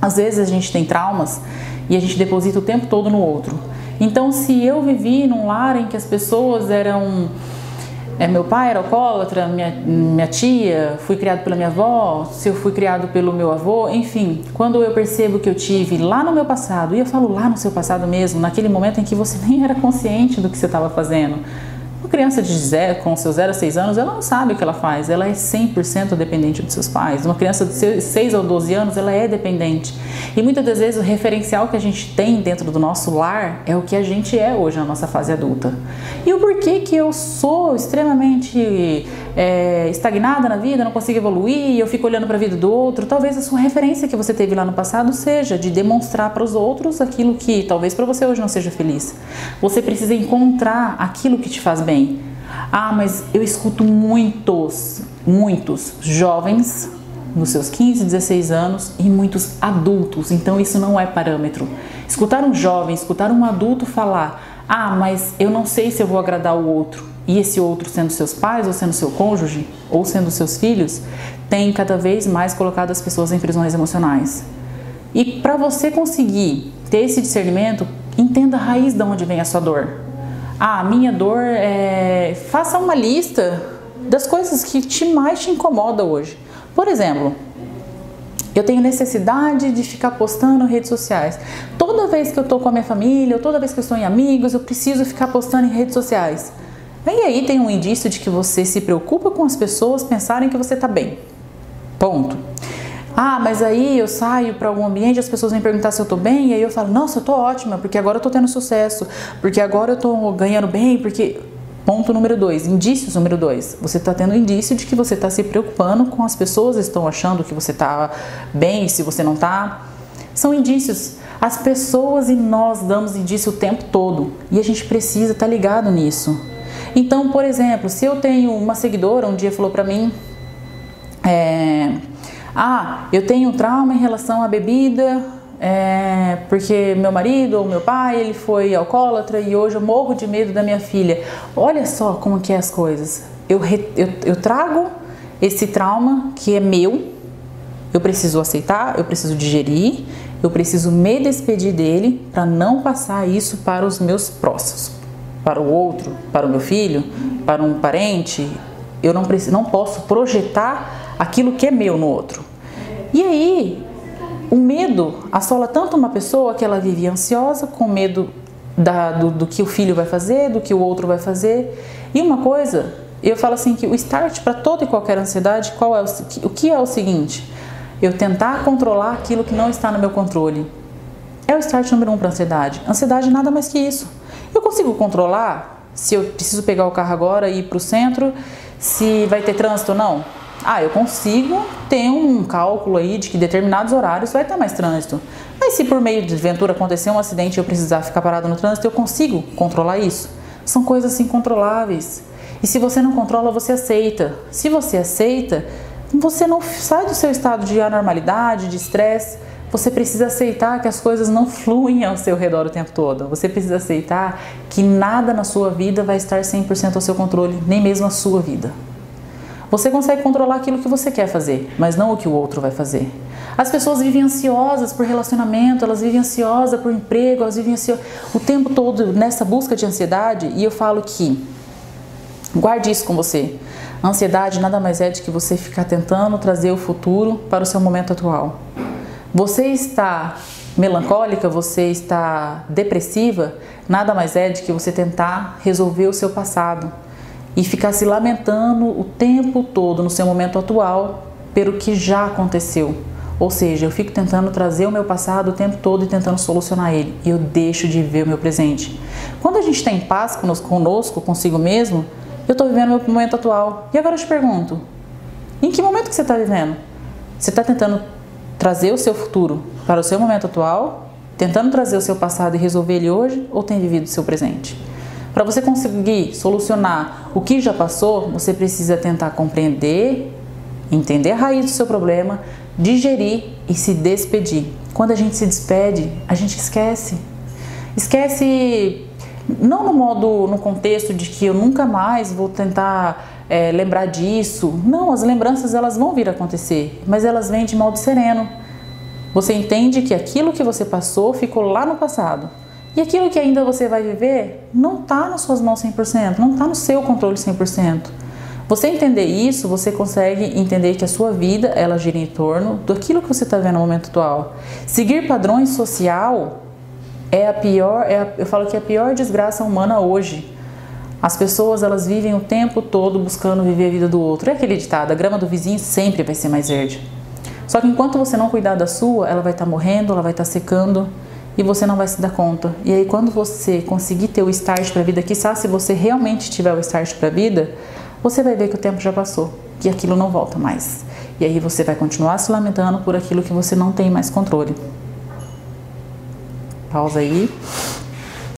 Às vezes a gente tem traumas e a gente deposita o tempo todo no outro. Então, se eu vivi num lar em que as pessoas eram é, meu pai era alcoólatra, minha, minha tia, fui criado pela minha avó, se eu fui criado pelo meu avô, enfim, quando eu percebo que eu tive lá no meu passado, e eu falo lá no seu passado mesmo, naquele momento em que você nem era consciente do que você estava fazendo, uma criança de zero, com seus 0 a 6 anos, ela não sabe o que ela faz, ela é 100% dependente dos seus pais. Uma criança de 6 ou 12 anos, ela é dependente. E muitas das vezes o referencial que a gente tem dentro do nosso lar é o que a gente é hoje na nossa fase adulta. E o porquê que eu sou extremamente é, estagnada na vida, não consigo evoluir, eu fico olhando para a vida do outro, talvez a sua referência que você teve lá no passado seja de demonstrar para os outros aquilo que talvez para você hoje não seja feliz. Você precisa encontrar aquilo que te faz bem. Ah, mas eu escuto muitos, muitos jovens nos seus 15, 16 anos e muitos adultos, então isso não é parâmetro. Escutar um jovem, escutar um adulto falar: Ah, mas eu não sei se eu vou agradar o outro, e esse outro sendo seus pais, ou sendo seu cônjuge, ou sendo seus filhos, tem cada vez mais colocado as pessoas em prisões emocionais. E para você conseguir ter esse discernimento, entenda a raiz de onde vem a sua dor. Ah, minha dor é. Faça uma lista das coisas que te mais te incomoda hoje. Por exemplo, eu tenho necessidade de ficar postando em redes sociais. Toda vez que eu tô com a minha família, ou toda vez que eu estou em amigos, eu preciso ficar postando em redes sociais. E aí tem um indício de que você se preocupa com as pessoas pensarem que você está bem. Ponto. Ah, mas aí eu saio para algum ambiente as pessoas vêm perguntar se eu tô bem, e aí eu falo, nossa, eu tô ótima, porque agora eu tô tendo sucesso, porque agora eu tô ganhando bem, porque. Ponto número dois, indícios número dois. Você está tendo indício de que você está se preocupando com as pessoas estão achando que você está bem, se você não está. São indícios. As pessoas e nós damos indício o tempo todo e a gente precisa estar tá ligado nisso. Então, por exemplo, se eu tenho uma seguidora um dia falou para mim, é, ah, eu tenho um trauma em relação à bebida, é, porque meu marido ou meu pai ele foi alcoólatra e hoje eu morro de medo da minha filha. Olha só como que é as coisas. Eu, eu, eu trago esse trauma que é meu, eu preciso aceitar, eu preciso digerir, eu preciso me despedir dele para não passar isso para os meus próximos, para o outro, para o meu filho, para um parente. Eu não, preciso, não posso projetar aquilo que é meu no outro. E aí, o medo assola tanto uma pessoa que ela vive ansiosa, com medo da, do, do, que o filho vai fazer, do que o outro vai fazer. E uma coisa, eu falo assim que o start para toda e qualquer ansiedade, qual é o, o que é o seguinte? Eu tentar controlar aquilo que não está no meu controle. É o start número um para ansiedade. Ansiedade nada mais que isso. Eu consigo controlar se eu preciso pegar o carro agora e ir para o centro, se vai ter trânsito ou não? Ah, eu consigo ter um cálculo aí de que determinados horários vai estar mais trânsito. Mas se por meio de ventura acontecer um acidente e eu precisar ficar parado no trânsito, eu consigo controlar isso? São coisas incontroláveis. E se você não controla, você aceita. Se você aceita, você não sai do seu estado de anormalidade, de estresse. Você precisa aceitar que as coisas não fluem ao seu redor o tempo todo. Você precisa aceitar que nada na sua vida vai estar 100% ao seu controle, nem mesmo a sua vida. Você consegue controlar aquilo que você quer fazer, mas não o que o outro vai fazer. As pessoas vivem ansiosas por relacionamento, elas vivem ansiosas por emprego, elas vivem ansiosas o tempo todo nessa busca de ansiedade. E eu falo que guarde isso com você. Ansiedade nada mais é de que você ficar tentando trazer o futuro para o seu momento atual. Você está melancólica, você está depressiva, nada mais é de que você tentar resolver o seu passado e ficar se lamentando o tempo todo no seu momento atual pelo que já aconteceu. Ou seja, eu fico tentando trazer o meu passado o tempo todo e tentando solucionar ele, e eu deixo de ver o meu presente. Quando a gente está em paz conosco, consigo mesmo, eu estou vivendo o meu momento atual. E agora eu te pergunto: em que momento que você está vivendo? Você está tentando trazer o seu futuro para o seu momento atual, tentando trazer o seu passado e resolver ele hoje, ou tem vivido o seu presente? Para você conseguir solucionar o que já passou, você precisa tentar compreender, entender a raiz do seu problema, digerir e se despedir. Quando a gente se despede, a gente esquece. Esquece não no modo, no contexto de que eu nunca mais vou tentar é, lembrar disso. Não, as lembranças elas vão vir a acontecer, mas elas vêm de modo sereno. Você entende que aquilo que você passou ficou lá no passado. E aquilo que ainda você vai viver não está nas suas mãos 100%, não está no seu controle 100%. Você entender isso, você consegue entender que a sua vida ela gira em torno daquilo que você está vendo no momento atual. Seguir padrões social é a pior, é a, eu falo que é a pior desgraça humana hoje. As pessoas elas vivem o tempo todo buscando viver a vida do outro. É aquele ditado: a grama do vizinho sempre vai ser mais verde. Só que enquanto você não cuidar da sua, ela vai estar tá morrendo, ela vai estar tá secando e você não vai se dar conta. E aí quando você conseguir ter o start para a vida, quizá se você realmente tiver o start para a vida, você vai ver que o tempo já passou, que aquilo não volta mais. E aí você vai continuar se lamentando por aquilo que você não tem mais controle. Pausa aí.